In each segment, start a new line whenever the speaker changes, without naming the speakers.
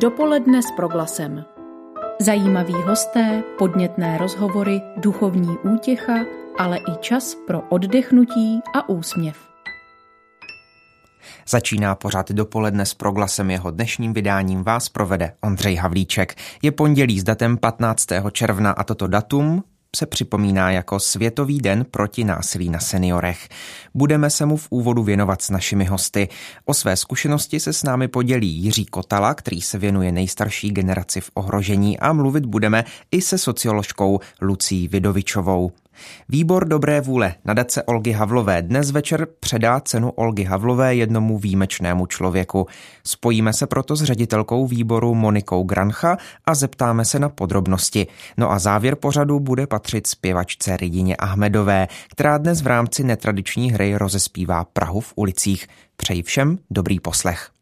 Dopoledne s proglasem. Zajímaví hosté, podnětné rozhovory, duchovní útěcha, ale i čas pro oddechnutí a úsměv.
Začíná pořád dopoledne s proglasem jeho dnešním vydáním vás provede Ondřej Havlíček. Je pondělí s datem 15. června a toto datum se připomíná jako Světový den proti násilí na seniorech. Budeme se mu v úvodu věnovat s našimi hosty. O své zkušenosti se s námi podělí Jiří Kotala, který se věnuje nejstarší generaci v ohrožení a mluvit budeme i se socioložkou Lucí Vidovičovou. Výbor dobré vůle nadace Olgy Havlové dnes večer předá cenu Olgy Havlové jednomu výjimečnému člověku. Spojíme se proto s ředitelkou výboru Monikou Grancha a zeptáme se na podrobnosti. No a závěr pořadu bude patřit zpěvačce Ridině Ahmedové, která dnes v rámci netradiční hry rozespívá Prahu v ulicích. Přeji všem dobrý poslech.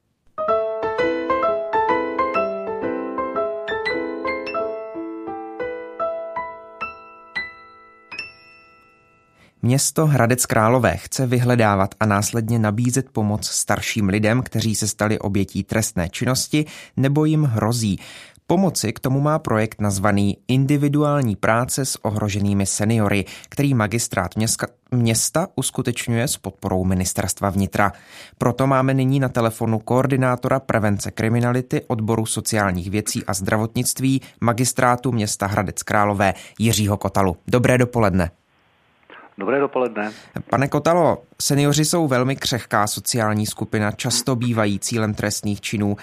Město Hradec Králové chce vyhledávat a následně nabízet pomoc starším lidem, kteří se stali obětí trestné činnosti nebo jim hrozí. Pomoci k tomu má projekt nazvaný Individuální práce s ohroženými seniory, který magistrát města, uskutečňuje s podporou ministerstva vnitra. Proto máme nyní na telefonu koordinátora prevence kriminality odboru sociálních věcí a zdravotnictví magistrátu města Hradec Králové Jiřího Kotalu. Dobré dopoledne.
Dobré dopoledne.
Pane Kotalo, seniori jsou velmi křehká sociální skupina, často bývají cílem trestných činů.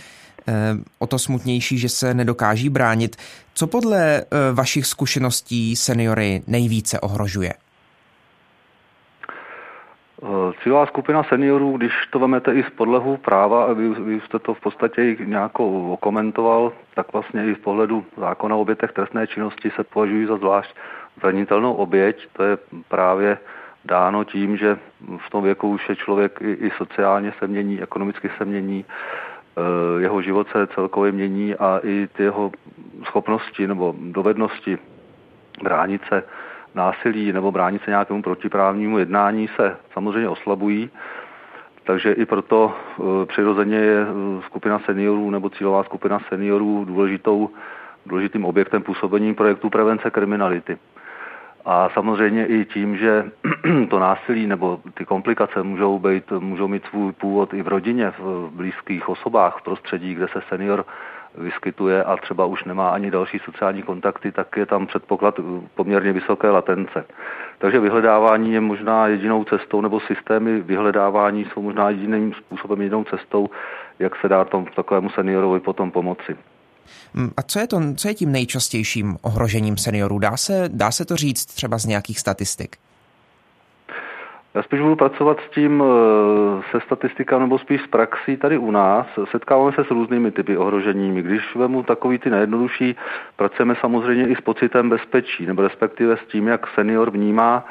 Eh, o to smutnější, že se nedokáží bránit. Co podle eh, vašich zkušeností seniory nejvíce ohrožuje?
Eh, cílová skupina seniorů, když to vemete i z podlehu práva, a vy, vy jste to v podstatě nějak okomentoval, tak vlastně i z pohledu zákona o obětech trestné činnosti se považují za zvlášť zranitelnou oběť. To je právě dáno tím, že v tom věku už je člověk i, i sociálně se mění, ekonomicky se mění, eh, jeho život se celkově mění a i ty jeho schopnosti nebo dovednosti bránit se násilí nebo bránit se nějakému protiprávnímu jednání se samozřejmě oslabují. Takže i proto eh, přirozeně je eh, skupina seniorů nebo cílová skupina seniorů důležitou, důležitým objektem působení projektu prevence kriminality. A samozřejmě i tím, že to násilí nebo ty komplikace můžou, být, můžou mít svůj původ i v rodině, v blízkých osobách, v prostředí, kde se senior vyskytuje a třeba už nemá ani další sociální kontakty, tak je tam předpoklad poměrně vysoké latence. Takže vyhledávání je možná jedinou cestou, nebo systémy vyhledávání jsou možná jediným způsobem, jedinou cestou, jak se dá tom takovému seniorovi potom pomoci.
Mm, a co je, to, co je tím nejčastějším ohrožením seniorů? Dá se, dá se to říct třeba z nějakých statistik?
Já spíš budu pracovat s tím eh, se statistika nebo spíš s praxí tady u nás. Setkáváme se s různými typy ohroženími. Když vemu takový ty nejjednodušší, pracujeme samozřejmě i s pocitem bezpečí, nebo respektive s tím, jak senior vnímá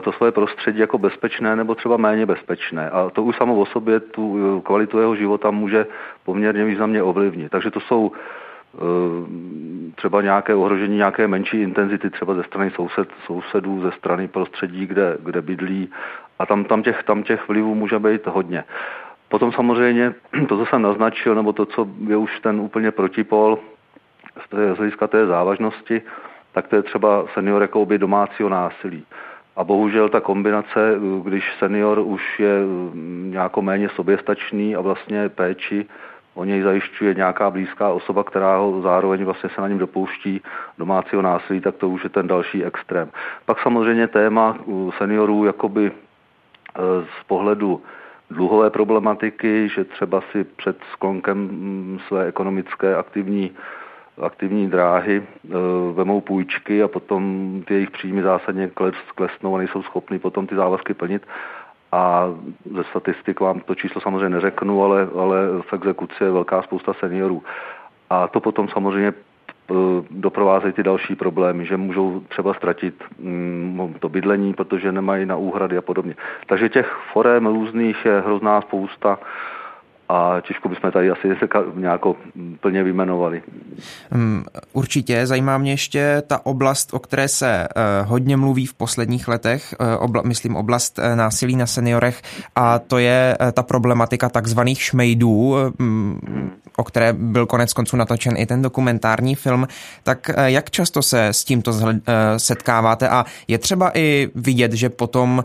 to svoje prostředí jako bezpečné nebo třeba méně bezpečné. A to už samo o sobě tu eh, kvalitu jeho života může poměrně významně ovlivnit. Takže to jsou třeba nějaké ohrožení nějaké menší intenzity, třeba ze strany soused, sousedů, ze strany prostředí, kde, kde bydlí a tam, tam, těch, tam těch vlivů může být hodně. Potom samozřejmě to, co jsem naznačil, nebo to, co je už ten úplně protipol z hlediska té závažnosti, tak to je třeba senior jako domácího násilí. A bohužel ta kombinace, když senior už je nějako méně soběstačný a vlastně péči o něj zajišťuje nějaká blízká osoba, která ho zároveň vlastně se na něm dopouští domácího násilí, tak to už je ten další extrém. Pak samozřejmě téma seniorů jakoby z pohledu dluhové problematiky, že třeba si před sklonkem mm, své ekonomické aktivní aktivní dráhy e, vemou půjčky a potom ty jejich příjmy zásadně klesnou a nejsou schopni potom ty závazky plnit a ze statistik vám to číslo samozřejmě neřeknu, ale, ale v exekuci je velká spousta seniorů. A to potom samozřejmě eh, doprovázejí ty další problémy, že můžou třeba ztratit mm, to bydlení, protože nemají na úhrady a podobně. Takže těch forem různých je hrozná spousta a těžko bychom tady asi nějak plně vyjmenovali.
Hmm, určitě, zajímá mě ještě ta oblast, o které se eh, hodně mluví v posledních letech, eh, obla, myslím oblast eh, násilí na seniorech a to je ta problematika takzvaných šmejdů. Hmm, o které byl konec konců natočen i ten dokumentární film. Tak jak často se s tímto setkáváte a je třeba i vidět, že potom,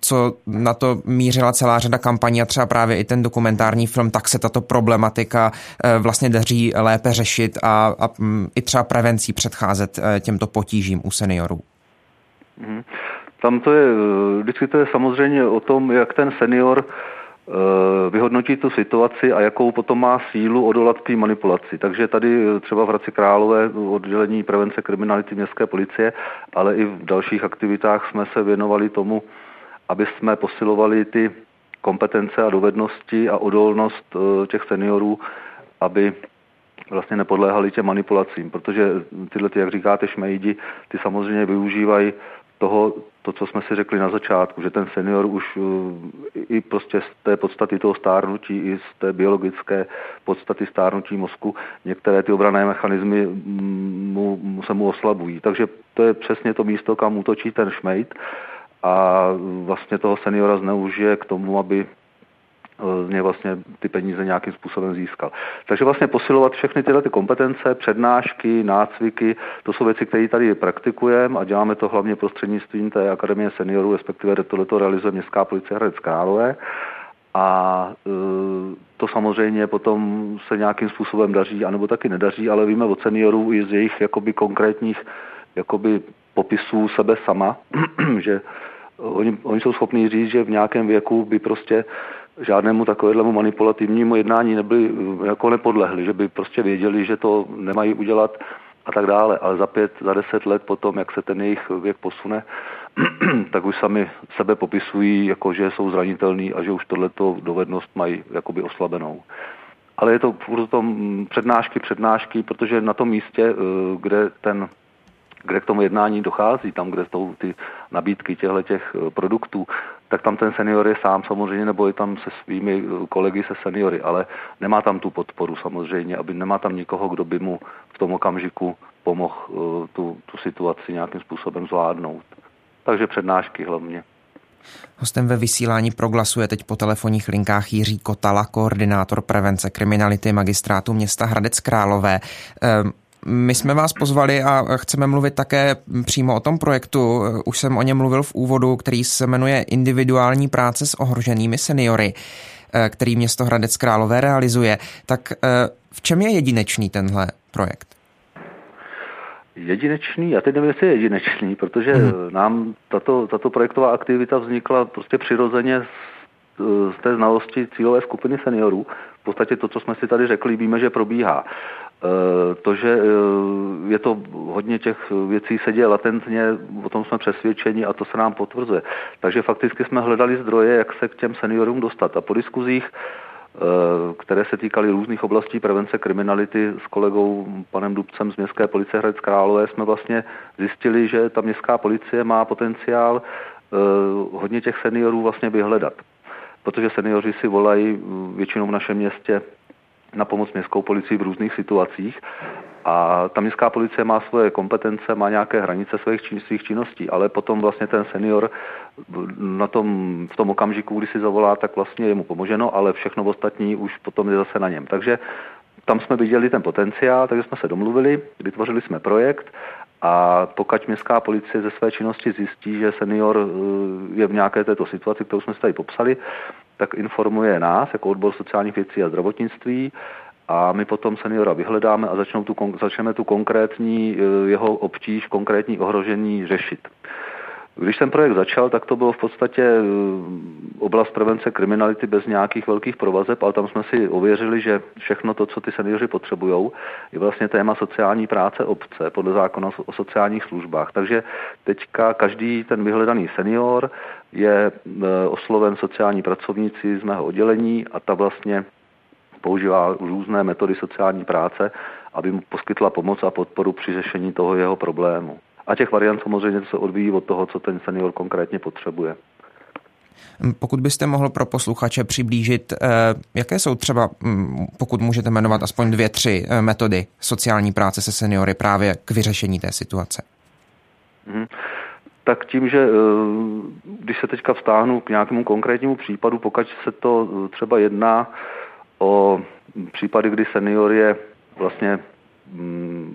co na to mířila celá řada kampaní a třeba právě i ten dokumentární film, tak se tato problematika vlastně daří lépe řešit a, a mm, i třeba prevencí předcházet těmto potížím u seniorů.
Mm-hmm. Tam to je, vždycky to je samozřejmě o tom, jak ten senior eh, vyhodnotí tu situaci a jakou potom má sílu odolat té manipulaci. Takže tady třeba v Hradci Králové oddělení prevence kriminality městské policie, ale i v dalších aktivitách jsme se věnovali tomu, aby jsme posilovali ty kompetence a dovednosti a odolnost eh, těch seniorů, aby vlastně nepodléhali těm manipulacím, protože tyhle, ty, jak říkáte, šmejdi, ty samozřejmě využívají toho, to, co jsme si řekli na začátku, že ten senior už eh, i prostě z té podstaty toho stárnutí, i z té biologické podstaty stárnutí mozku, některé ty obrané mechanismy mu, se mu oslabují. Takže to je přesně to místo, kam útočí ten šmejd a vlastně toho seniora zneužije k tomu, aby z něj vlastně ty peníze nějakým způsobem získal. Takže vlastně posilovat všechny tyhle ty kompetence, přednášky, nácviky, to jsou věci, které tady praktikujeme a děláme to hlavně prostřednictvím té Akademie seniorů, respektive tohleto realizuje Městská policie Hradec Králové. A e, to samozřejmě potom se nějakým způsobem daří, anebo taky nedaří, ale víme od seniorů i z jejich jakoby konkrétních jakoby popisů sebe sama, že oni, oni jsou schopni říct, že v nějakém věku by prostě žádnému takovému manipulativnímu jednání nebyli, jako nepodlehli, že by prostě věděli, že to nemají udělat a tak dále. Ale za pět, za deset let potom, jak se ten jejich věk posune, tak už sami sebe popisují, jako že jsou zranitelní a že už tohleto dovednost mají jakoby oslabenou. Ale je to furt tom přednášky, přednášky, protože na tom místě, eh, kde ten kde k tomu jednání dochází, tam, kde jsou ty nabídky těchto těch eh, produktů, tak tam ten senior je sám samozřejmě, nebo je tam se svými eh, kolegy, se seniory, ale nemá tam tu podporu samozřejmě, aby nemá tam nikoho, kdo by mu v tom okamžiku pomohl eh, tu, tu situaci nějakým způsobem zvládnout. Takže přednášky hlavně.
Hostem ve vysílání proglasu je teď po telefonních linkách Jiří Kotala, koordinátor prevence kriminality magistrátu města Hradec Králové. Ehm, my jsme vás pozvali a chceme mluvit také přímo o tom projektu. Už jsem o něm mluvil v úvodu, který se jmenuje Individuální práce s ohroženými seniory, který město Hradec Králové realizuje. Tak eh, v čem je jedinečný tenhle projekt?
Jedinečný, já teď nevím, jestli je jedinečný, protože hmm. nám tato, tato projektová aktivita vznikla prostě přirozeně z, z té znalosti cílové skupiny seniorů. V podstatě to, co jsme si tady řekli, víme, že probíhá. Eh, to, že eh, je to hodně těch věcí se děje latentně, o tom jsme přesvědčeni a to se nám potvrzuje. Takže fakticky jsme hledali zdroje, jak se k těm seniorům dostat. A po diskuzích, eh, které se týkaly různých oblastí prevence kriminality s kolegou panem Dubcem z Městské policie Hradec Králové, jsme vlastně zjistili, že ta městská policie má potenciál hodně těch seniorů vlastně vyhledat. Protože seniori si volají většinou v našem městě na pomoc městskou policii v různých situacích. A ta městská policie má svoje kompetence, má nějaké hranice svých, čin, svých činností, ale potom vlastně ten senior na tom, v tom okamžiku, kdy si zavolá, tak vlastně je mu pomoženo, ale všechno ostatní už potom je zase na něm. Takže tam jsme viděli ten potenciál, takže jsme se domluvili, vytvořili jsme projekt a pokud městská policie ze své činnosti zjistí, že senior eh, je v nějaké této situaci, kterou jsme si tady popsali, tak informuje nás jako odbor sociálních věcí a zdravotnictví a my potom seniora vyhledáme a začneme tu konkrétní eh, jeho obtíž, konkrétní ohrožení řešit. Když ten projekt začal, tak to bylo v podstatě eh, oblast prevence kriminality bez nějakých velkých provazeb, ale tam jsme si ověřili, že všechno to, co ty seniori potřebují, je vlastně téma sociální práce obce podle zákona o sociálních službách. Takže teďka každý ten vyhledaný senior je eh, osloven sociální pracovníci z mého oddělení a ta vlastně používá různé metody sociální práce, aby mu poskytla pomoc a podporu při řešení toho jeho problému. A těch variant samozřejmě se odvíjí od toho, co ten senior konkrétně potřebuje.
Pokud byste mohl pro posluchače přiblížit, eh, jaké jsou třeba, pokud můžete jmenovat aspoň dvě, tři eh, metody sociální práce se seniory právě k vyřešení té situace?
Hmm. Tak tím, že eh, když se teďka vstáhnu k nějakému konkrétnímu případu, pokud se to třeba jedná o případy, kdy senior je vlastně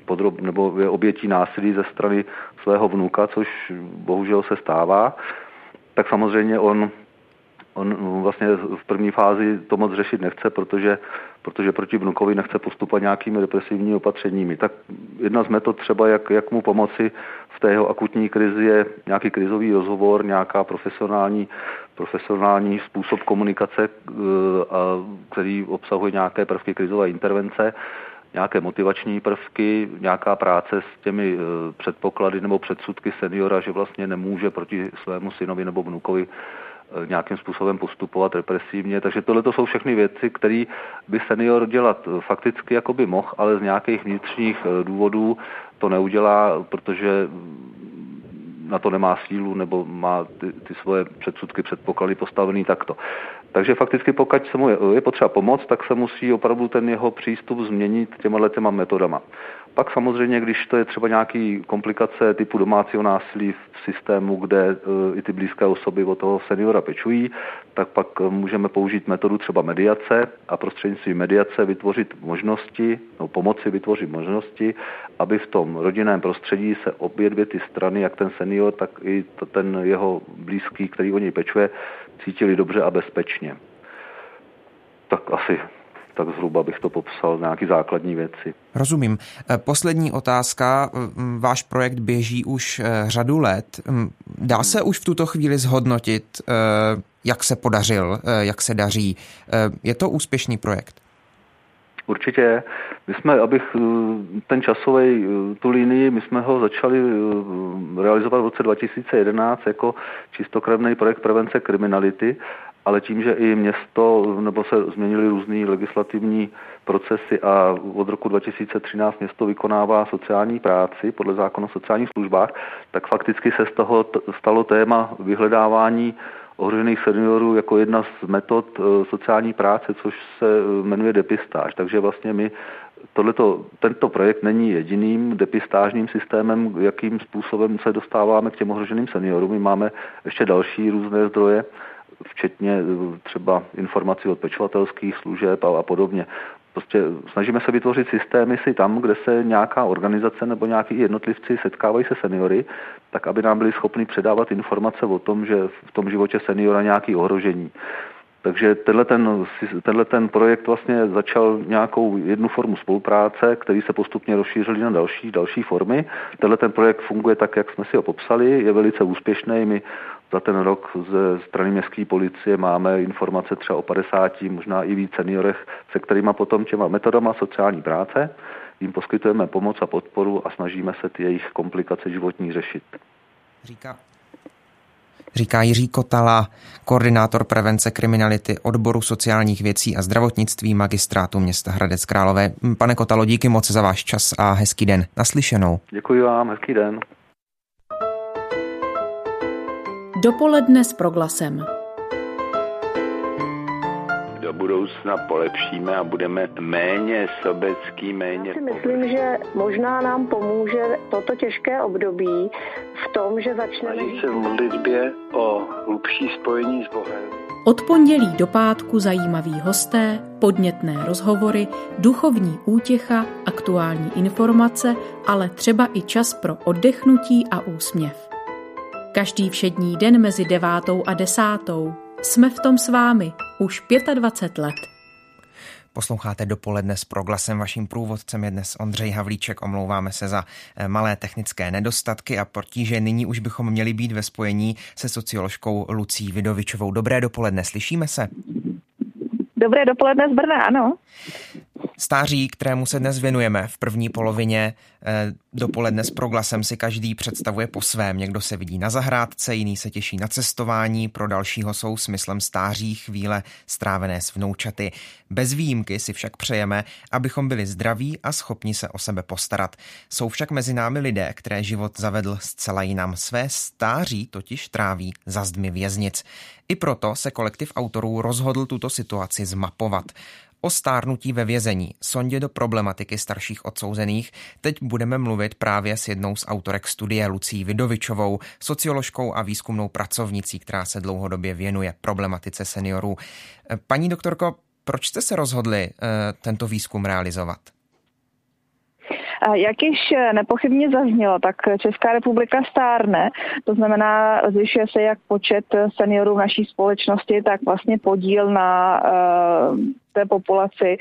podrob, nebo je obětí násilí ze strany svého vnuka, což bohužel se stává, tak samozřejmě on on vlastně v první fázi to moc řešit nechce, protože, protože proti vnukovi nechce postupovat nějakými represivními opatřeními. Tak jedna z metod třeba, jak, jak mu pomoci v té jeho akutní krizi je nějaký krizový rozhovor, nějaká profesionální, profesionální způsob komunikace, eh, který obsahuje nějaké prvky krizové intervence, nějaké motivační prvky, nějaká práce s těmi eh, předpoklady nebo předsudky seniora, že vlastně nemůže proti svému synovi nebo vnukovi Eh, nějakým způsobem postupovat represivně. Takže tohle to jsou všechny věci, které by senior dělat eh, fakticky jako by mohl, ale z nějakých vnitřních důvodů to neudělá, protože mm, na to nemá sílu nebo má ty, ty svoje předsudky, předpoklady postavený takto. Takže fakticky pokud se mu je, je potřeba pomoct, tak se musí opravdu ten jeho přístup změnit těma těma metodama. Pak samozřejmě, když to je třeba nějaký komplikace typu domácího násilí v systému, kde e, i ty blízké osoby o toho seniora pečují, tak pak e, můžeme použít metodu třeba mediace a prostřednictvím mediace vytvořit možnosti, no pomoci vytvořit možnosti, aby v tom rodinném prostředí se obě dvě ty strany, jak ten senior, tak i ten jeho blízký, který o něj pečuje, cítili dobře a bezpečně. Tak asi tak zhruba bych to popsal, nějaký základní věci.
Rozumím. E, poslední otázka. E, váš projekt běží už e, řadu let. Dá se už v tuto chvíli zhodnotit, jak se podařil, jak se daří? Je to úspěšný projekt?
Určitě. My jsme, abych ten časový, tu linii, my jsme ho začali realizovat v roce 2011 jako čistokrevný projekt prevence kriminality ale tím, že i město, nebo se změnily různé legislativní procesy a od roku 2013 město vykonává sociální práci podle zákona o sociálních službách, tak fakticky se z toho stalo téma vyhledávání ohrožených seniorů jako jedna z metod e, sociální práce, což se e, jmenuje depistáž. Takže vlastně my Tohleto, tento projekt není jediným depistážním systémem, jakým způsobem se dostáváme k těm ohroženým seniorům. My máme ještě další různé zdroje, včetně eh, třeba informací od pečovatelských služeb a, a podobně. Prostě snažíme se vytvořit systémy si tam, kde se nějaká organizace nebo nějaký jednotlivci setkávají se seniory, tak aby nám byli schopni předávat informace o tom, že v tom životě seniora nějaký ohrožení. Takže tenhle ten, tenhle ten projekt vlastně začal nějakou jednu formu spolupráce, který se postupně rozšířil na další, další formy. Tenhle ten projekt funguje tak, jak jsme si ho popsali, je velice úspěšný. My za ten rok ze strany městské policie máme informace třeba o 50, možná i víc seniorech, se kterými potom těma metodama sociální práce jim poskytujeme pomoc a podporu a snažíme se ty jejich komplikace životní řešit.
Říká říká Jiří Kotala, koordinátor prevence kriminality odboru sociálních věcí a zdravotnictví magistrátu města Hradec Králové. Pane Kotalo, díky moc za váš čas a hezký den. Naslyšenou.
Děkuji vám, hezký den.
Dopoledne s proglasem.
Do budoucna polepšíme a budeme méně sobecký, méně...
Já si myslím, že možná nám pomůže toto těžké období v tom, že začneme...
se v modlitbě o hlubší spojení s Bohem.
Od pondělí do pátku zajímaví hosté, podnětné rozhovory, duchovní útěcha, aktuální informace, ale třeba i čas pro oddechnutí a úsměv. Každý všední den mezi devátou a desátou. Jsme v tom s vámi už 25 let.
Posloucháte dopoledne s proglasem. Vaším průvodcem je dnes Ondřej Havlíček. Omlouváme se za eh, malé technické nedostatky a potíže. Nyní už bychom měli být ve spojení se socioložkou Lucí Vidovičovou. Dobré dopoledne, slyšíme se?
Dobré dopoledne z Brna, ano.
Stáří, kterému se dnes věnujeme v první polovině eh, dopoledne s proglasem si každý představuje po svém. Někdo se vidí na zahrádce, jiný se těší na cestování, pro dalšího jsou smyslem stáří chvíle strávené s vnoučaty. Bez výjimky si však přejeme, abychom byli zdraví a schopni se o sebe postarat. Jsou však mezi námi lidé, které život zavedl zcela jinam. Své stáří totiž tráví za zdmi věznic. I proto se kolektiv autorů rozhodl tuto situaci zmapovat o stárnutí ve vězení, sondě do problematiky starších odsouzených, teď budeme mluvit právě s jednou z autorek studie Lucí Vidovičovou, socioložkou a výzkumnou pracovnicí, která se dlouhodobě věnuje problematice seniorů. Paní doktorko, Proč jste se rozhodli tento výzkum realizovat?
Jak již nepochybně zaznělo, tak Česká republika stárne, to znamená, zvyšuje se jak počet seniorů v naší společnosti, tak vlastně podíl na té populaci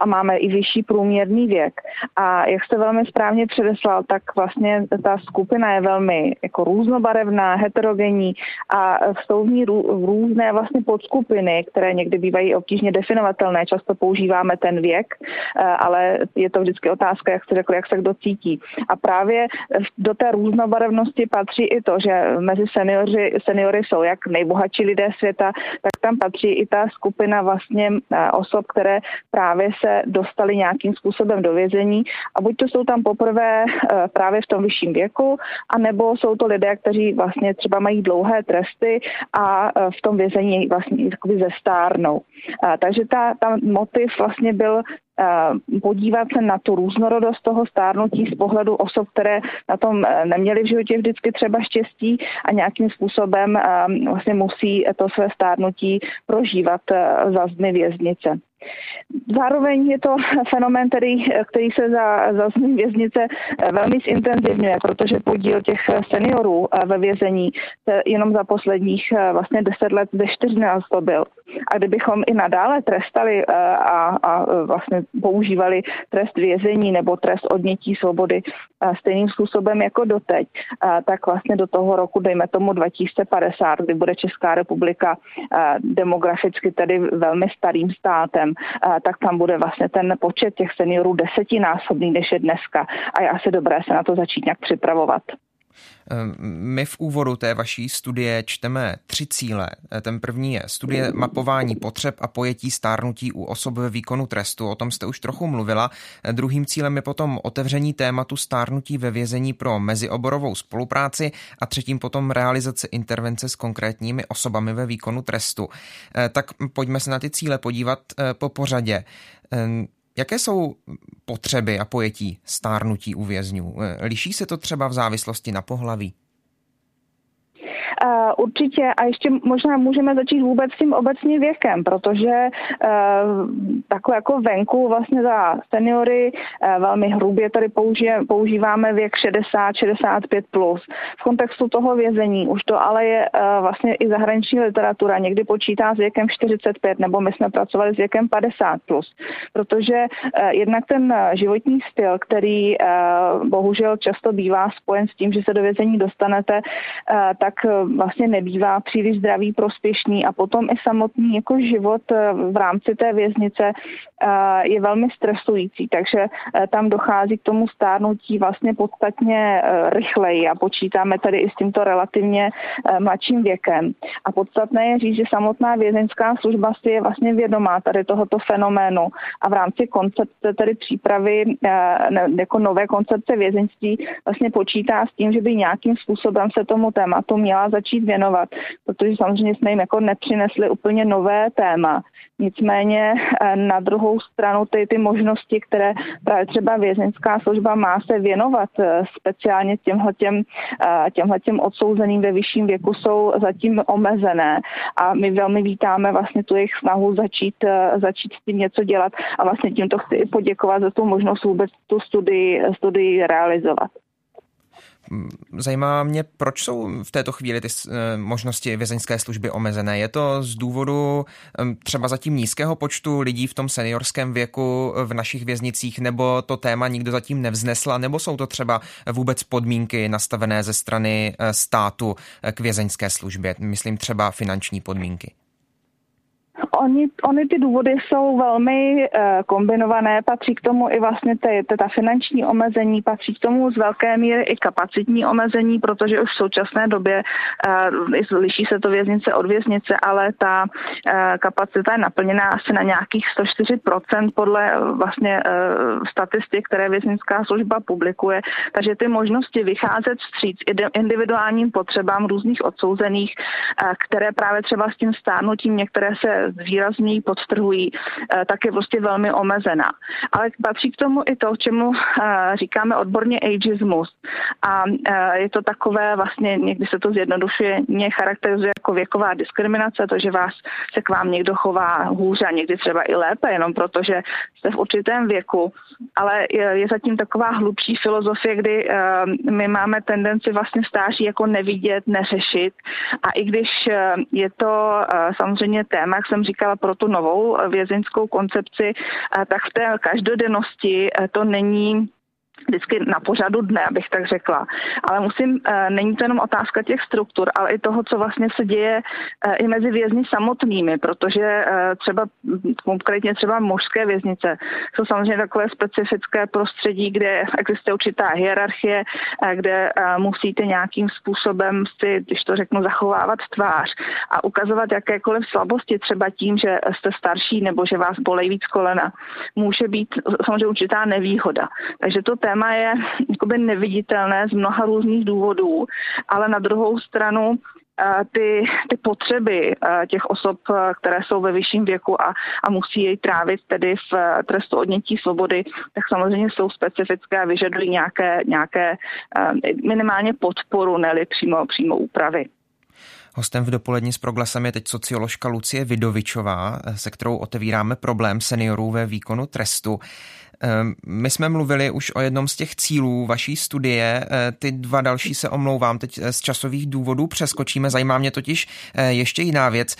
a máme i vyšší průměrný věk. A jak jste velmi správně předeslal, tak vlastně ta skupina je velmi jako různobarevná, heterogenní a jsou v ní různé vlastně podskupiny, které někdy bývají obtížně definovatelné. Často používáme ten věk, ale je to vždycky otázka, jak jste řekl, jak se kdo cítí. A právě do té různobarevnosti patří i to, že mezi seniori, seniory jsou jak nejbohatší lidé světa, tak tam patří i ta skupina vlastně osob, které právě se dostali nějakým způsobem do vězení a buď to jsou tam poprvé eh, právě v tom vyšším věku, anebo jsou to lidé, kteří vlastně třeba mají dlouhé tresty a eh, v tom vězení vlastně jakoby zestárnou. Eh, takže ta, ta motiv vlastně byl podívat se na tu různorodost toho stárnutí z pohledu osob, které na tom neměly v životě vždycky třeba štěstí a nějakým způsobem vlastně musí to své stárnutí prožívat za zdmi věznice. Zároveň je to fenomén, který, který se za, za věznice velmi zintenzivňuje, protože podíl těch seniorů ve vězení jenom za posledních vlastně deset let ze 14 to byl. A kdybychom i nadále trestali a, a vlastně používali trest vězení nebo trest odnětí svobody stejným způsobem jako doteď, tak vlastně do toho roku, dejme tomu 2050, kdy bude Česká republika demograficky tedy velmi starým státem, tak tam bude vlastně ten počet těch seniorů desetinásobný, než je dneska. A je asi dobré se na to začít nějak připravovat.
Ehm, my v úvodu té vaší studie čteme tři cíle. Ten první je studie mapování potřeb a pojetí stárnutí u osob ve výkonu trestu. O tom jste už trochu mluvila. Druhým cílem je potom otevření tématu stárnutí ve vězení pro mezioborovou spolupráci a třetím potom realizace intervence s konkrétními osobami ve výkonu trestu. Ehm, tak pojďme se na ty cíle podívat ehm, po pořadě. Jaké jsou potřeby a pojetí stárnutí u vězňů? Liší se to třeba v závislosti na pohlaví?
Určitě a ještě možná můžeme začít vůbec s tím obecným věkem, protože uh, takhle jako venku vlastně za seniory uh, velmi hrubě tady používáme věk 60-65+. Plus. V kontextu toho vězení už to ale je uh, vlastně i zahraniční literatura, někdy počítá s věkem 45, nebo my jsme pracovali s věkem 50+. Plus, protože jednak ten životní styl, který bohužel často bývá spojen s tím, že se do vězení dostanete, tak vlastně nebývá příliš zdravý, prospěšný a potom i samotný jako život eh, v rámci té věznice eh, je velmi stresující, takže eh, tam dochází k tomu stárnutí vlastně podstatně rychleji a počítáme tady i s tímto relativně mladším věkem. A podstatné je říct, že samotná vězeňská služba si je vlastně vědomá tady tohoto fenoménu a v rámci koncepce tedy přípravy jako nové koncepce vězeňství vlastně počítá s tím, že by nějakým způsobem se tomu tématu měla začít věnovat, protože samozřejmě jsme jim jako nepřinesli úplně nové téma. Nicméně eh, na druhou stranu ty, ty možnosti, které právě třeba vězeňská služba má se věnovat eh, speciálně těmhletěm, eh, těmhletěm odsouzeným ve vyšším věku, jsou zatím omezené a my velmi vítáme vlastně tu jejich snahu začít, začít s tím něco dělat a vlastně tímto chci poděkovat za tu možnost vůbec tu studii, studii realizovat.
Zajímá mě, proč jsou v této chvíli ty eh, možnosti vězeňské služby omezené. Je to z důvodu třeba zatím nízkého počtu lidí v tom seniorském věku v našich věznicích, nebo to téma nikdo zatím nevznesla, nebo jsou to třeba vůbec podmínky nastavené ze strany eh, státu eh, k vězeňské službě, myslím třeba finanční podmínky?
Oni, oni ty důvody jsou velmi uh, kombinované, patří k tomu i vlastně ty, ty, ta finanční omezení, patří k tomu z velké míry i kapacitní omezení, protože už v současné době uh, liší se to věznice od věznice, ale ta uh, kapacita je naplněná asi na nějakých 104% podle vlastně statistik, které věznická služba publikuje. Takže ty možnosti vycházet vstříc individuálním potřebám různých odsouzených, které právě třeba s tím stárnutím některé se výrazněji podtrhují, tak je prostě velmi omezená. Ale patří k tomu i to, čemu říkáme odborně ageismus. A je to takové, vlastně někdy se to zjednodušuje, mě charakterizuje jako věková diskriminace, to, že vás se k vám někdo chová hůře a někdy třeba i lépe, jenom protože jste v určitém věku. Ale je, zatím taková hlubší filozofie, kdy my máme tendenci vlastně stáří jako nevidět, neřešit. A i když je to samozřejmě téma, jak jsem říkala, pro tu novou vězeňskou koncepci, uh, tak v té každodennosti uh, to není vždycky na pořadu dne, abych tak řekla. Ale musím, eh, není to jenom otázka těch struktur, ale i toho, co vlastně se děje eh, i mezi vězni samotnými, protože eh, třeba konkrétně třeba mužské věznice jsou samozřejmě takové specifické prostředí, kde existuje určitá hierarchie, kde musíte nějakým způsobem si, když to řeknu, zachovávat tvář a ukazovat jakékoliv slabosti, třeba tím, že jste starší nebo že vás bolej víc kolena, může být samozřejmě určitá nevýhoda. Takže to téma je jakoby neviditelné z mnoha různých důvodů, ale na druhou stranu eh, ty, ty potřeby eh, těch osob, eh, které jsou ve vyšším věku a, a musí jej trávit tedy v trestu odnětí svobody, tak samozřejmě jsou specifické a vyžadují nějaké, nějaké minimálně podporu, ne přímo, přímo úpravy.
Hostem v dopolední s proglasem je teď socioložka Lucie Vidovičová, se kterou otevíráme problém seniorů ve výkonu trestu. Ehm, my jsme mluvili už o jednom z těch cílů vaší studie, eh, ty dva další se omlouvám, teď eh, z časových důvodů přeskočíme, zajímá mě totiž eh, ještě jiná věc.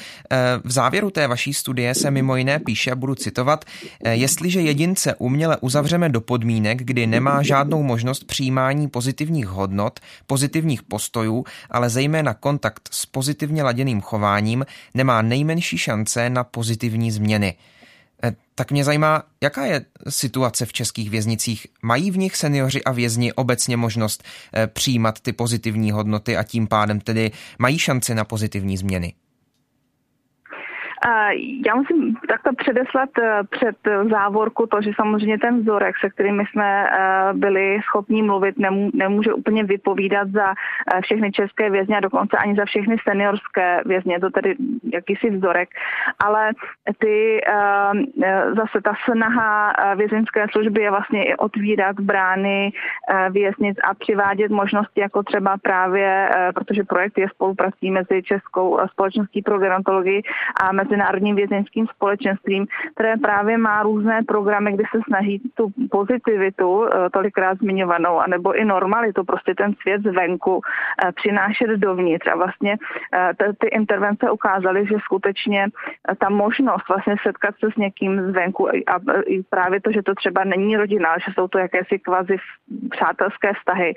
V závěru té vaší studie se mimo jiné píše, budu citovat, jestliže jedince uměle uzavřeme do podmínek, kdy nemá žádnou možnost přijímání pozitivních hodnot, pozitivních postojů, ale zejména kontakt s pozitivně laděným chováním, nemá nejmenší šance na pozitivní změny. Eh, tak mě zajímá, jaká je situace v českých věznicích. Mají v nich seniori a vězni obecně možnost eh, přijímat ty pozitivní hodnoty a tím pádem tedy mají šanci na pozitivní změny?
Já musím takto předeslat eh, před závorku to, že samozřejmě ten vzorek, se kterými jsme eh, byli schopni mluvit, nemůže úplně vypovídat za eh, všechny české vězně a dokonce ani za všechny seniorské vězně. To tedy jakýsi vzorek. Ale ty zase ta snaha vězeňské služby je vlastně i otvírat brány věznic a přivádět možnosti jako třeba právě, protože projekt je spoluprací mezi Českou společností pro gerontologii a mezi Mezinárodním vězeňským společenstvím, které právě má různé programy, kde se snaží tu pozitivitu, eh, tolikrát zmiňovanou, anebo i normalitu, prostě ten svět zvenku eh, přinášet dovnitř. A vlastně eh, ty intervence ukázaly, že skutečně ta možnost vlastně setkat se s někým zvenku a právě to, že to třeba není rodina, že jsou to jakési kvazi přátelské vztahy,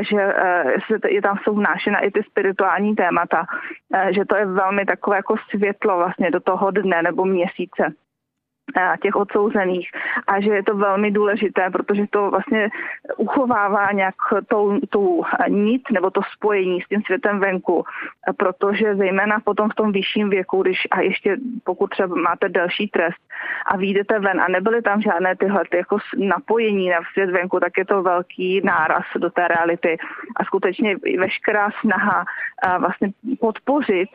že je tam jsou vnášena i ty spirituální témata, že to je velmi takové jako světlo vlastně do toho dne nebo měsíce těch odsouzených. A že je to velmi důležité, protože to vlastně uchovává nějak tou, tou nit nebo to spojení s tím světem venku, protože zejména potom v tom vyšším věku, když a ještě pokud třeba máte další trest a vyjdete ven a nebyly tam žádné tyhle ty jako napojení na svět venku, tak je to velký náraz do té reality. A skutečně veškerá snaha vlastně podpořit,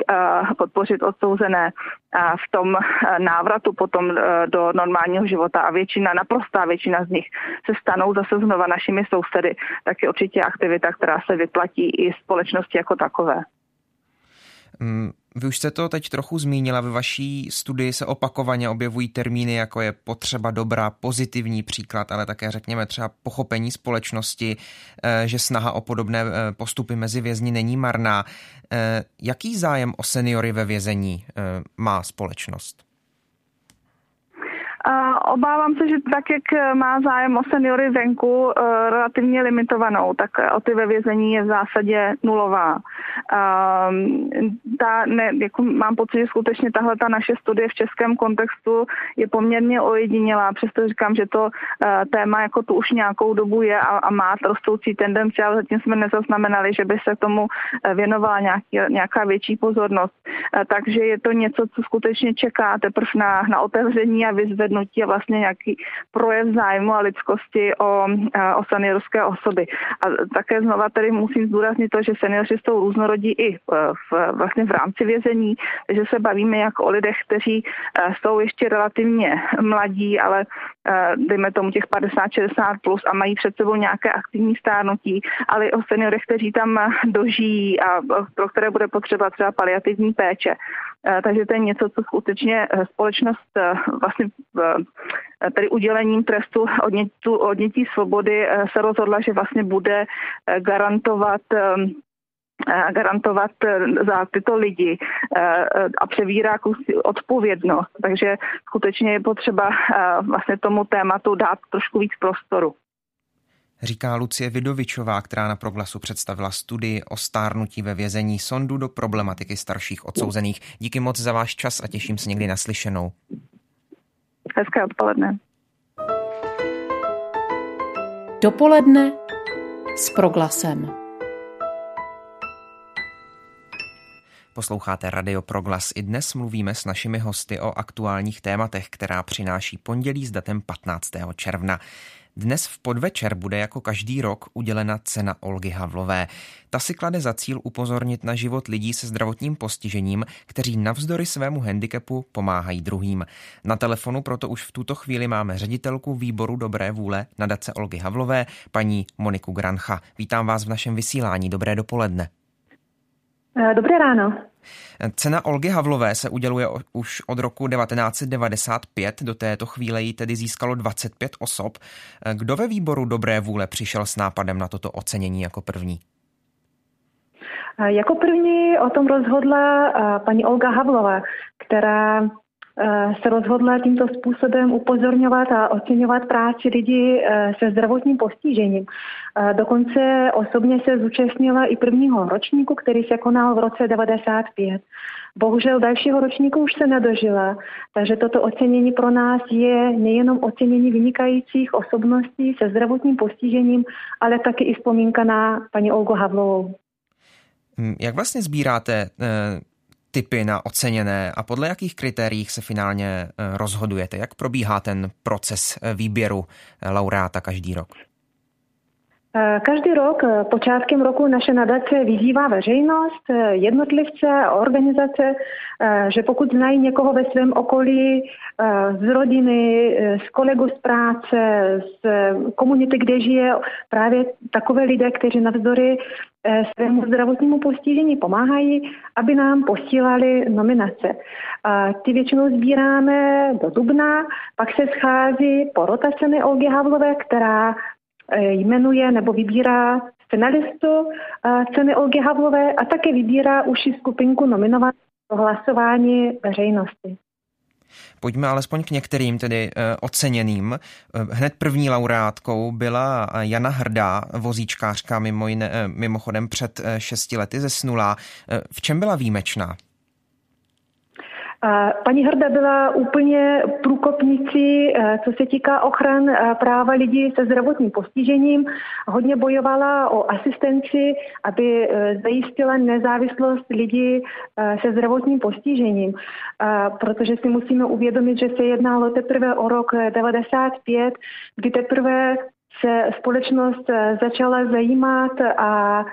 podpořit odsouzené v tom návratu potom do normálního života a většina, naprostá většina z nich se stanou zase znova našimi sousedy, tak je určitě aktivita, která se vyplatí i společnosti jako takové.
Mm, vy už jste to teď trochu zmínila, ve vaší studii se opakovaně objevují termíny, jako je potřeba dobrá, pozitivní příklad, ale také řekněme třeba pochopení společnosti, eh, že snaha o podobné eh, postupy mezi vězni není marná. Eh, jaký zájem o seniory ve vězení má společnost?
Obávám se, že tak, jak má zájem o seniory venku eh, relativně limitovanou, tak o ty ve vězení je v zásadě nulová. Ehm, ta, ne, jako mám pocit, že skutečně tahle ta naše studie v českém kontextu je poměrně ojedinělá, přesto říkám, že to eh, téma jako tu už nějakou dobu je a, a má rostoucí tendenci, ale zatím jsme nezaznamenali, že by se tomu eh, věnovala nějaký, nějaká větší pozornost. Takže je to něco, co skutečně čeká teprve na, na otevření a vyzvednutí a vlastně nějaký projev zájmu a lidskosti o, o seniorské osoby. A také znova tady musím zdůraznit to, že seniori jsou různorodí i v, vlastně v rámci vězení, takže se bavíme jak o lidech, kteří jsou ještě relativně mladí, ale dejme tomu těch 50-60 plus a mají před sebou nějaké aktivní stárnutí, ale i o seniorech, kteří tam dožijí a pro které bude potřeba třeba paliativní péče. Takže to je něco, co skutečně společnost vlastně tady udělením trestu odnětí, odnětí svobody se rozhodla, že vlastně bude garantovat garantovat za tyto lidi a převírá odpovědnost. Takže skutečně je potřeba vlastně tomu tématu dát trošku víc prostoru
říká Lucie Vidovičová, která na proglasu představila studii o stárnutí ve vězení sondu do problematiky starších odsouzených. Díky moc za váš čas a těším se někdy naslyšenou.
Hezké odpoledne.
Dopoledne s proglasem.
Posloucháte Radio Proglas. I dnes mluvíme s našimi hosty o aktuálních tématech, která přináší pondělí s datem 15. června. Dnes v podvečer bude jako každý rok udělena cena Olgy Havlové. Ta si klade za cíl upozornit na život lidí se zdravotním postižením, kteří navzdory svému handicapu pomáhají druhým. Na telefonu proto už v tuto chvíli máme ředitelku výboru dobré vůle nadace Olgy Havlové, paní Moniku Grancha. Vítám vás v našem vysílání. Dobré dopoledne.
Dobré ráno.
Cena Olgy Havlové se uděluje už od roku 1995, do této chvíle ji tedy získalo 25 osob. Kdo ve výboru Dobré vůle přišel s nápadem na toto ocenění jako první?
Jako první o tom rozhodla paní Olga Havlova, která Eh, se rozhodla tímto způsobem upozorňovat a oceňovat práci lidí eh, se zdravotním postižením. Eh, dokonce osobně se zúčastnila i prvního ročníku, který se konal v roce 95. Bohužel dalšího ročníku už se nedožila, takže toto ocenění pro nás je nejenom ocenění vynikajících osobností se zdravotním postižením, ale taky i vzpomínka na paní Olgu Havlovou.
Hm, jak vlastně sbíráte typy na oceněné a podle jakých kritérií se finálně eh, rozhodujete? Jak probíhá ten proces eh, výběru eh, laureáta každý rok?
Každý rok počátkem roku naše nadace vyzývá veřejnost, jednotlivce a organizace, že pokud znají někoho ve svém okolí, z rodiny, z kolegů z práce, z komunity, kde žije právě takové lidé, kteří navzdory svému zdravotnímu postižení pomáhají, aby nám posílali nominace. Ty většinou sbíráme do dubna, pak se schází porota ceny Olgy Havlové, která Eh, jmenuje nebo vybírá finalistu eh, ceny Olgy Havlové a také vybírá uši skupinku nominovaných pro hlasování veřejnosti.
Pojďme alespoň k některým tedy eh, oceněným. Hned první laureátkou byla Jana Hrdá, vozíčkářka, mimo jiné, mimochodem před šesti lety zesnulá. V čem byla výjimečná?
Paní Hrda byla úplně průkopnicí, eh, co se týká ochran eh, práva lidí se zdravotním postižením. Hodně bojovala o asistenci, aby eh, zajistila nezávislost lidí se zdravotním postižením. Protože si musíme uvědomit, že se jednalo teprve o rok 95, kdy teprve se společnost začala zajímat a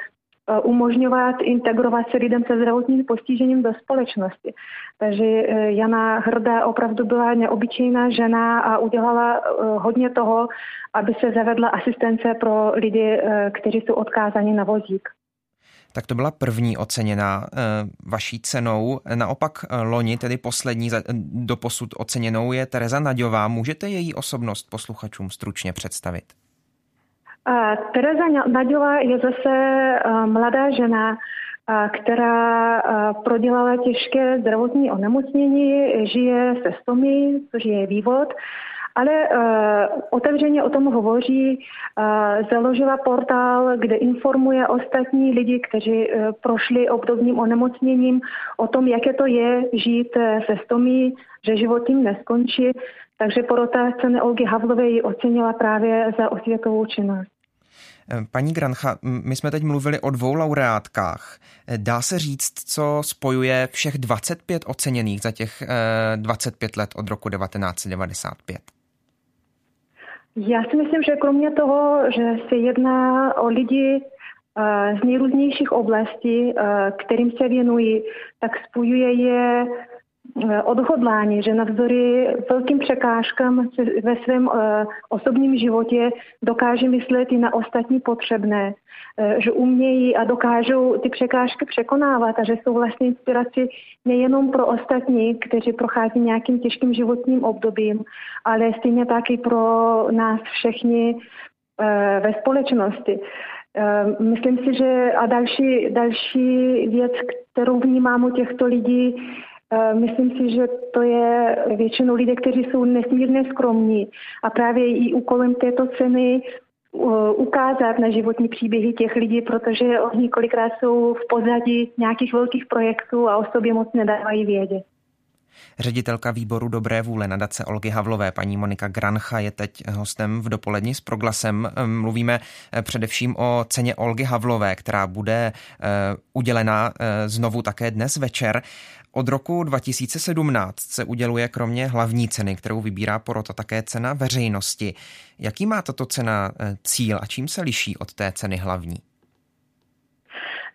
umožňovat integrovat se lidem se zdravotním postižením do společnosti. Takže eh, Jana Hrdá opravdu byla neobyčejná žena a udělala eh, hodně toho, aby se zavedla asistence pro lidi, kteří jsou odkázaní na vozík.
Tak to byla první oceněná vaší cenou. Naopak loni, tedy poslední doposud oceněnou, je Tereza Naďová. Můžete její osobnost posluchačům stručně představit?
Tereza Naďová je zase mladá žena, která prodělala těžké zdravotní onemocnění, žije se stomy, což je vývod, ale otevřeně o tom hovoří, založila portál, kde informuje ostatní lidi, kteří prošli obdobným onemocněním o tom, jaké to je žít se stomí, že život tím neskončí. Takže porota ceny Olgy Havlové ji ocenila právě za osvětovou činnost.
Paní Grancha, my jsme teď mluvili o dvou laureátkách. Dá se říct, co spojuje všech 25 oceněných za těch 25 let od roku 1995?
Já si myslím, že kromě toho, že se jedná o lidi z nejrůznějších oblastí, kterým se věnují, tak spojuje je Eh, odhodlání, že navzdory velkým překážkám ve svém eh, osobním životě dokáže myslet i na ostatní potřebné, eh, že umějí a dokážou ty překážky překonávat a že jsou vlastně inspirací nejenom pro ostatní, kteří prochází nějakým těžkým životním obdobím, ale stejně taky pro nás všechny ve společnosti. Myslím si, že a další, další věc, kterou vnímám u těchto lidí, Eh, myslím si, že to je většinou lidé, kteří jsou nesmírně skromní a právě i úkolem této ceny eh, ukázat na životní příběhy těch lidí, protože oni kolikrát jsou v pozadí nějakých velkých projektů a o sobě moc nedávají vědět.
Ředitelka výboru Dobré vůle nadace Olgy Havlové, paní Monika Grancha, je teď hostem v dopolední s proglasem. Mluvíme eh, především o ceně Olgy Havlové, která bude udělena znovu také dnes večer. Od roku 2017 se uděluje kromě hlavní ceny, kterou vybírá porota, také cena veřejnosti. Jaký má tato cena eh, cíl a čím se liší od té ceny hlavní?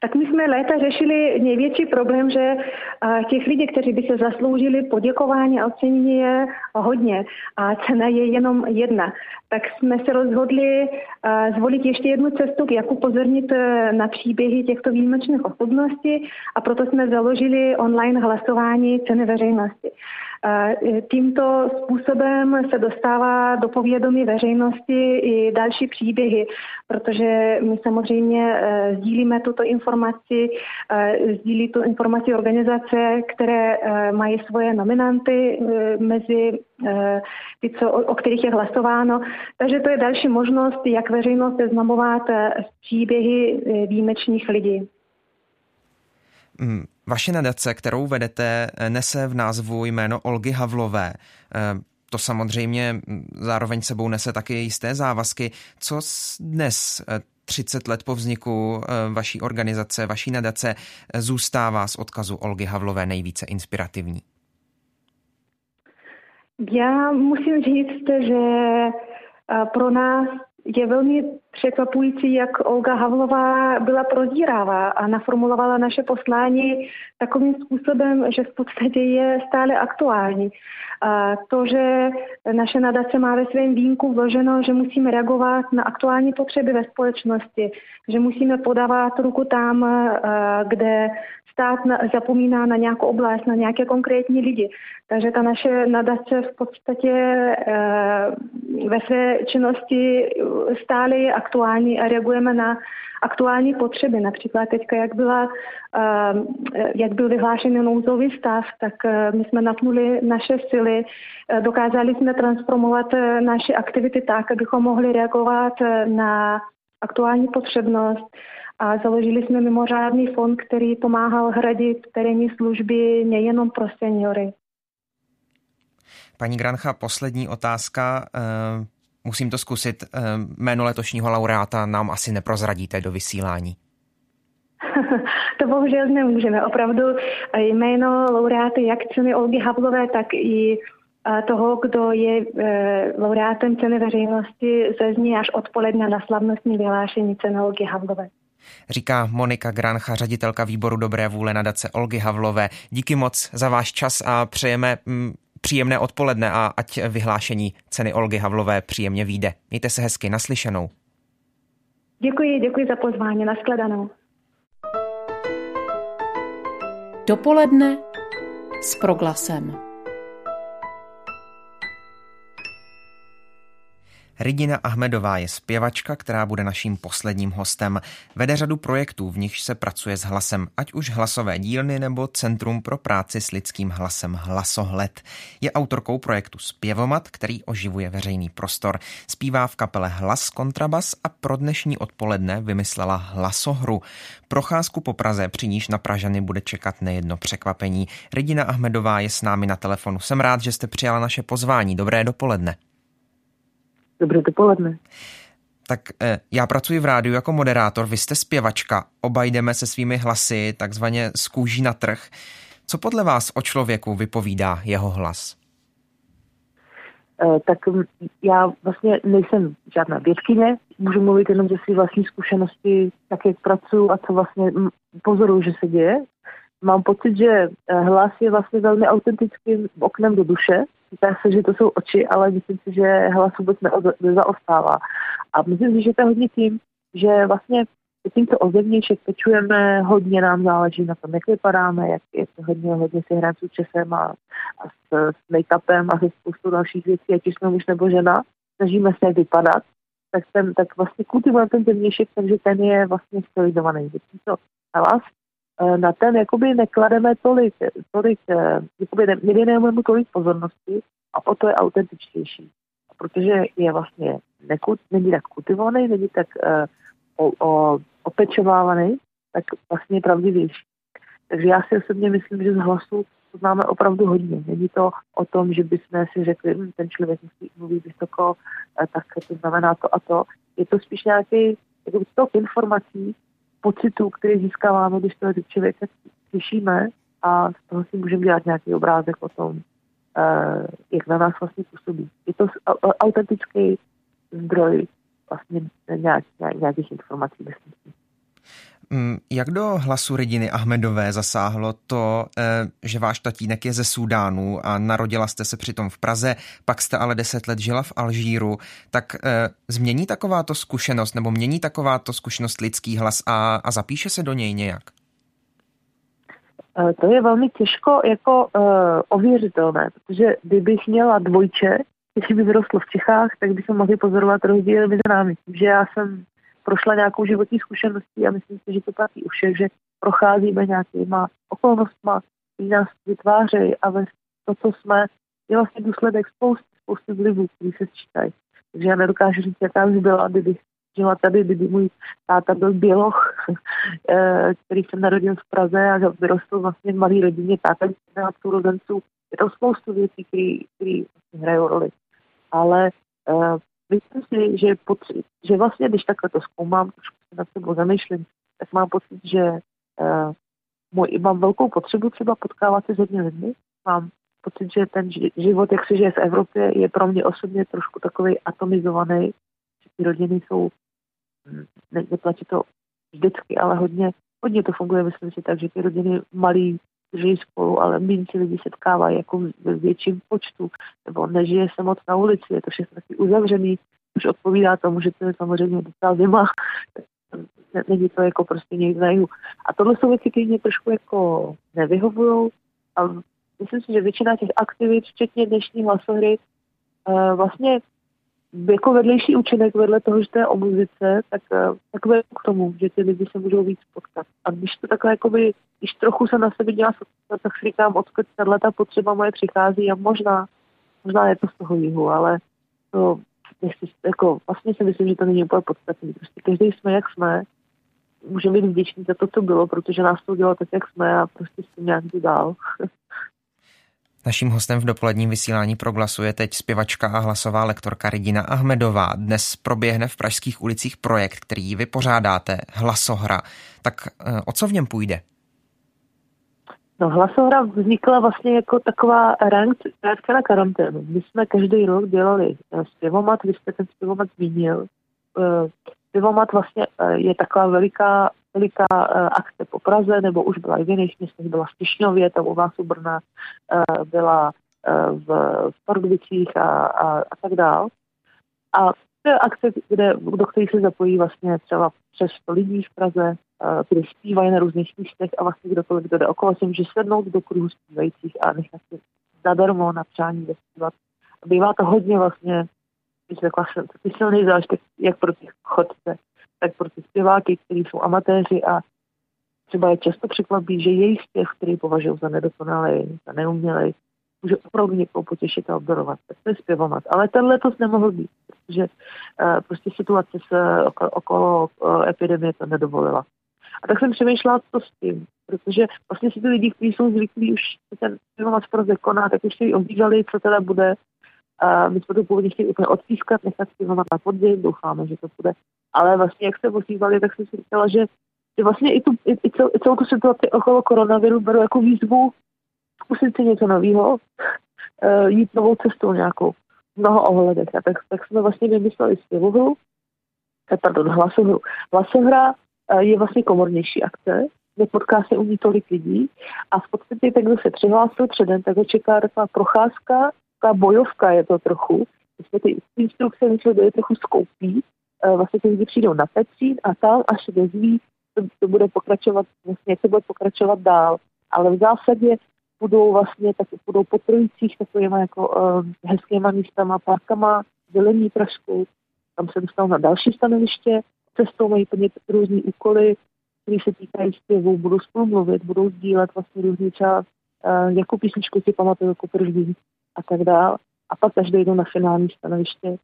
Tak my jsme léta řešili největší problém, že těch lidí, kteří by se zasloužili poděkování a ocenění je hodně a cena je jenom jedna. Tak jsme se rozhodli zvolit ještě jednu cestu, jak upozornit e, na příběhy těchto výjimečných osobností a proto jsme založili online hlasování ceny veřejnosti. E, tímto způsobem se dostává do povědomí veřejnosti i další příběhy, protože my samozřejmě sdílíme tuto informaci, sdílí tu informaci organizace, které mají svoje nominanty mezi ty, co, o kterých je hlasováno. Takže to je další možnost, jak veřejnost seznamovat s příběhy výjimečných lidí.
Mm, vaše nadace, kterou vedete, nese v názvu jméno Olgy Havlové. Eh, to samozřejmě mm, zároveň sebou nese taky jisté závazky. Co dnes 30 eh, let po vzniku eh, vaší organizace, vaší nadace, zůstává z odkazu Olgy Havlové nejvíce inspirativní?
Já musím říct, že pro nás je velmi překvapující, jak Olga Havlová byla prozírává a naformulovala naše poslání takovým způsobem, že v podstatě je stále aktuální. A to, že naše nadace má ve svém výjimku vloženo, že musíme reagovat na aktuální potřeby ve společnosti, že musíme podávat ruku tam, kde stát zapomíná na nějakou oblast, na nějaké konkrétní lidi. Takže ta naše nadace v podstatě ve své činnosti stále je aktuální a reagujeme na aktuální potřeby. Například teďka, jak, byla, ehm, jak byl vyhlášen nouzový stav, tak eh, my jsme napnuli naše síly, eh, dokázali jsme transformovat eh, naše aktivity tak, abychom mohli reagovat na aktuální potřebnost a založili jsme mimořádný fond, který pomáhal hradit terénní služby nejenom pro seniory.
Paní Grancha, poslední otázka. Musím to zkusit. Eh, jméno letošního laureáta nám asi neprozradíte do vysílání.
to bohužel nemůžeme. Opravdu eh, jméno laureáty jak ceny Olgy Havlové, tak i eh, toho, kdo je laureátem ceny veřejnosti, zazní až odpoledne na slavnostní vyhlášení ceny Olgy Havlové.
Říká Monika Grancha, ředitelka výboru Dobré vůle nadace Olgy Havlové. Díky moc za váš čas a přejeme mm, Příjemné odpoledne a ať vyhlášení ceny Olgy Havlové příjemně vyjde. Mějte se hezky, naslyšenou.
Děkuji, děkuji za pozvání, nashledanou.
Dopoledne s proglasem.
Ridina Ahmedová je zpěvačka, která bude naším posledním hostem. Vede řadu projektů, v nichž se pracuje s hlasem, ať už hlasové dílny nebo Centrum pro práci s lidským hlasem Hlasohled. Je autorkou projektu Zpěvomat, který oživuje veřejný prostor. Zpívá v kapele Hlas Kontrabas a pro dnešní odpoledne vymyslela hlasohru. Procházku po Praze, při níž na Pražany bude čekat nejedno překvapení. Ridina Ahmedová je s námi na telefonu. Jsem rád, že jste přijala naše pozvání. Dobré dopoledne.
Dobré dopoledne.
Tak eh, já pracuji v rádiu jako moderátor, vy jste zpěvačka, oba jdeme se svými hlasy takzvaně z kůží na trh. Co podle vás o člověku vypovídá jeho hlas?
tak já vlastně nejsem žádná vědkyně, můžu mluvit jenom ze své vlastní zkušenosti, tak jak pracuji a co vlastně pozoruju, že se děje. Mám pocit, že hlas je vlastně velmi autentickým oknem do duše. Říká se, že to jsou oči, ale myslím si, že hlas vůbec nezaostává. A myslím si, že to je hodně tím, že vlastně tímto o zevnějšek pečujeme, hodně nám záleží na tom, jak vypadáme, jak je to hodně, hodně si hrát s účesem a, a s, s make-upem a se spoustu dalších věcí, ať už jsme muž nebo žena. Snažíme se vypadat, tak, ten, tak vlastně kultivujeme ten zevnějšek, takže ten je vlastně stylizovaný. to hlas, na ten jakoby neklademe tolik, tolik e, jakoby ne, nevěnujeme mu tolik pozornosti a o to je autentičtější. Protože je vlastně nekut, není tak kultivovaný, není tak uh, o, o, opečovávaný, tak vlastně pravdivější. Takže já si osobně myslím, že z hlasu to známe opravdu hodně. Není to o tom, že bychom si řekli, hm, ten člověk musí mluvit vysoko, eh, tak to znamená to a to. Je to spíš nějaký jako tok informací, pocitů, který získáváme, když toho člověka slyšíme a z toho si můžeme dělat nějaký obrázek o tom, eh, jak na nás vlastně působí. Je to autentický zdroj vlastně nějak, nějakých informací, myslím
jak do hlasu Reginy Ahmedové zasáhlo to, eh, že váš tatínek je ze Súdánu a narodila jste se přitom v Praze, pak jste ale deset let žila v Alžíru, tak eh, změní takováto zkušenost nebo mění takováto zkušenost lidský hlas a, a zapíše se do něj nějak?
Eh, to je velmi těžko jako uh, ověřitelné, protože kdybych měla dvojče, jestli by vyrostlo v Čechách, tak bychom mohli pozorovat rozdíly mezi námi. Že já jsem prošla nějakou životní zkušeností a myslím si, že to platí u všech, že procházíme nějakýma okolnostma, které nás vytvářejí a ve to, co jsme, je vlastně důsledek spousty, spousty vlivů, který se sčítají. Takže já nedokážu říct, jaká bych byla, kdybych žila tady, kdyby můj táta byl běloch, eh, který se narodil v Praze a vyrostl vlastně v malé rodině, táta měl sourozenců. Je to spoustu věcí, které vlastně hrají roli ale uh, myslím si, že, potři- že vlastně, když takhle to zkoumám, trošku se nad sebou zamýšlím, tak mám pocit, že uh, můj, mám velkou potřebu třeba potkávat se s hodně lidmi. Mám pocit, že ten život, jak se žije v Evropě, je pro mě osobně trošku takový atomizovaný, ty rodiny jsou, hm, ne, neplatí to vždycky, ale hodně, hodně to funguje, myslím si tak, že ty rodiny malý žijí spolu, ale méně se lidi setkávají jako ve větším počtu, nebo nežije se moc na ulici, je to všechno taky uzavřený, už odpovídá tomu, že to je samozřejmě docela zima, není to jako prostě někde na A tohle jsou věci, které mě trošku jako nevyhovují. A myslím si, že většina těch aktivit, včetně dnešní hlasohry, eh, vlastně jako vedlejší účinek vedle toho, že to je o muzice, tak, eh, tak vede k tomu, že ty lidi se můžou víc potkat. A když to takhle, jakoby, když trochu se na sebe dělá tak si říkám, odkud tahle ta potřeba moje přichází a možná, možná je to z toho jihu, ale to, jestli, jako, vlastně si myslím, že to není úplně podstatné. Prostě každý jsme, jak jsme, můžeme být vděční za to, co bylo, protože nás to udělalo tak, jak jsme a prostě s tím nějak dál.
Naším hostem v dopoledním vysílání Proglasu je teď zpěvačka a hlasová lektorka Regina Ahmedová. Dnes proběhne v pražských ulicích projekt, který vypořádáte, Hlasohra. Tak eh, o co v něm půjde?
No, Hlasohra vznikla vlastně jako taková reakce na karanténu. My jsme každý rok dělali eh, zpěvomat, vy jste ten zpěvomat zmínil. Eh, zpěvomat vlastně je taková veliká veliká uh, akce po Praze, nebo už byla i v jiných městech, byla v Tišňově, tam u vás u Brna, uh, byla uh, v, v Pardubicích a, a, a tak dál. A to je akce, kde, do kterých se zapojí vlastně třeba přes 100 lidí v Praze, kdy zpívají na různých místech a vlastně kdokoliv, kdo jde okolo, si může sednout do kruhu zpívajících a nechat si zadarmo na přání zaspívat. Bývá to hodně vlastně, když řekla jsem, silný zážitek, jak pro ty chodce, tak pro ty zpěváky, kteří jsou amatéři a třeba je často překvapí, že jejich zpěv, který považují za nedokonalý, za neumělý, může opravdu někoho potěšit a obdarovat. Tak to je zpěvovat. Ale ten letos nemohl být, protože uh, prostě situace se okolo, okolo uh, epidemie to nedovolila. A tak jsem přemýšlela, co s tím, protože vlastně si ty lidi, kteří jsou zvyklí už ten zpěvovat v koná, tak už si obdížali, co teda bude. Uh, my jsme to původně chtěli úplně odpískat, nechat zpěvovat na podzim, doufáme, že to bude ale vlastně jak se ozývali, tak jsem si říkala, že, vlastně i, tu, i, i, cel, i celou tu situaci okolo koronaviru beru jako výzvu zkusit si něco nového, uh, jít novou cestou nějakou. mnoho ohledech. A tak, tak jsme vlastně vymysleli zpěvohru, eh, pardon, hlasohru. Hlasohra eh, je vlastně komornější akce, nepotká se u ní tolik lidí a v podstatě ten, kdo se přihlásil předem, tak ho čeká taková procházka, taková bojovka je to trochu. My jsme ty instrukce mysleli, je trochu skoupí, vlastně ty lidi přijdou na Petřín a tam až dozví, to, to bude pokračovat, vlastně se bude pokračovat dál. Ale v zásadě budou vlastně tak budou po trojicích takovýma jako uh, hezkýma místama, parkama, zelení trošku, tam se dostanou na další stanoviště, cestou mají plnit různý úkoly, které se týkají zpěvu, budou spolu mluvit, budou sdílet vlastně různý čas, uh, jakou písničku si pamatuju jako první a tak dále. A pak až dojdou na finální stanoviště,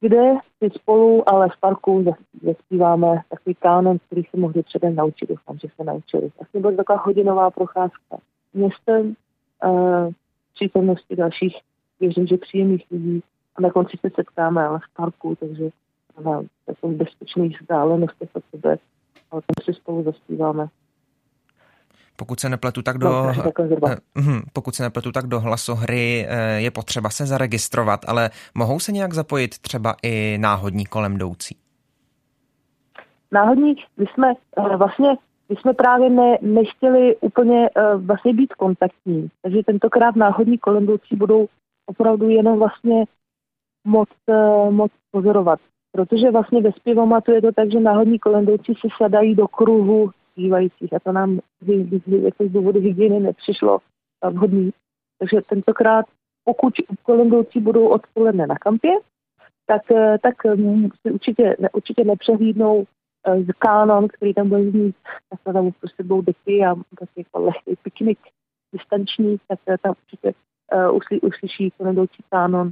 kde si spolu, ale v parku zaspíváme takový kánon, který se mohli předem naučit. Doufám, že se naučili. Vlastně byla taková hodinová procházka městem, uh, přítomnosti dalších, věřím, že příjemných lidí a na konci se setkáme, ale v parku, takže na takových bezpečných vzdálenostech od sebe, ale tam si spolu zaspíváme.
Pokud se nepletu, tak do, no, uh, pokud se nepletu, tak do hlasohry eh, je potřeba se zaregistrovat, ale mohou se nějak zapojit třeba i náhodní kolem jdoucí?
Náhodní, my jsme uh, vlastně my jsme právě ne, nechtěli úplně uh, vlastně být kontaktní, takže tentokrát náhodní kolendoucí budou opravdu jenom vlastně moc, uh, moc pozorovat. Protože vlastně ve zpěvomatu je to tak, že náhodní kolendoucí se sadají do kruhu zpívajících a to nám jako z důvodu hygieny nepřišlo vhodný. Takže tentokrát, pokud kolendoucí budou odpoledne na kampě, tak, tak si určitě, určitě nepřehlídnou z kánon, který tam bude znít, tak tam prostě budou deky a taky jako lehký piknik distanční, tak tam určitě uh, usly, uslyší kolendoucí kánon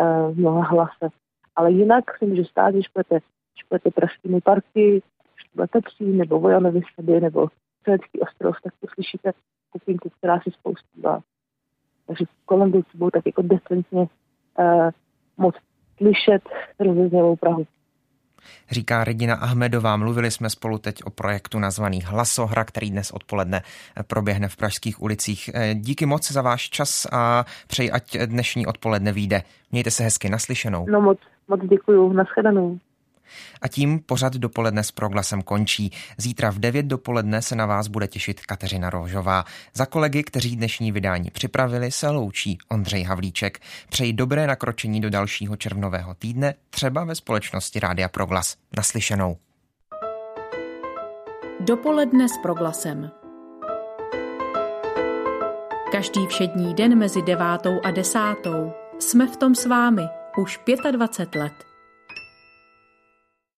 uh, mnoha hlase. Ale jinak se může stát, když budete, když budete parky, Letepří nebo Vojanovi sady nebo Střelecký ostrov, tak uslyšíte skupinku, která si spolu zpívá. Takže kolem budou tak jako decentně uh, moc slyšet rozeznělou Prahu.
Říká Regina Ahmedová. Mluvili jsme spolu teď o projektu nazvaný Hlasohra, který dnes odpoledne proběhne v pražských ulicích. Eh, díky moc za váš čas a přeji, ať dnešní odpoledne vyjde. Mějte se hezky naslyšenou.
No moc, moc děkuju. Naschledanou.
A tím pořad dopoledne s proglasem končí. Zítra v 9 dopoledne se na vás bude těšit Kateřina Rožová. Za kolegy, kteří dnešní vydání připravili, se loučí Ondřej Havlíček. Přeji dobré nakročení do dalšího červnového týdne, třeba ve společnosti Rádia Proglas. Naslyšenou.
Dopoledne s proglasem. Každý všední den mezi devátou a desátou jsme v tom s vámi už 25 let.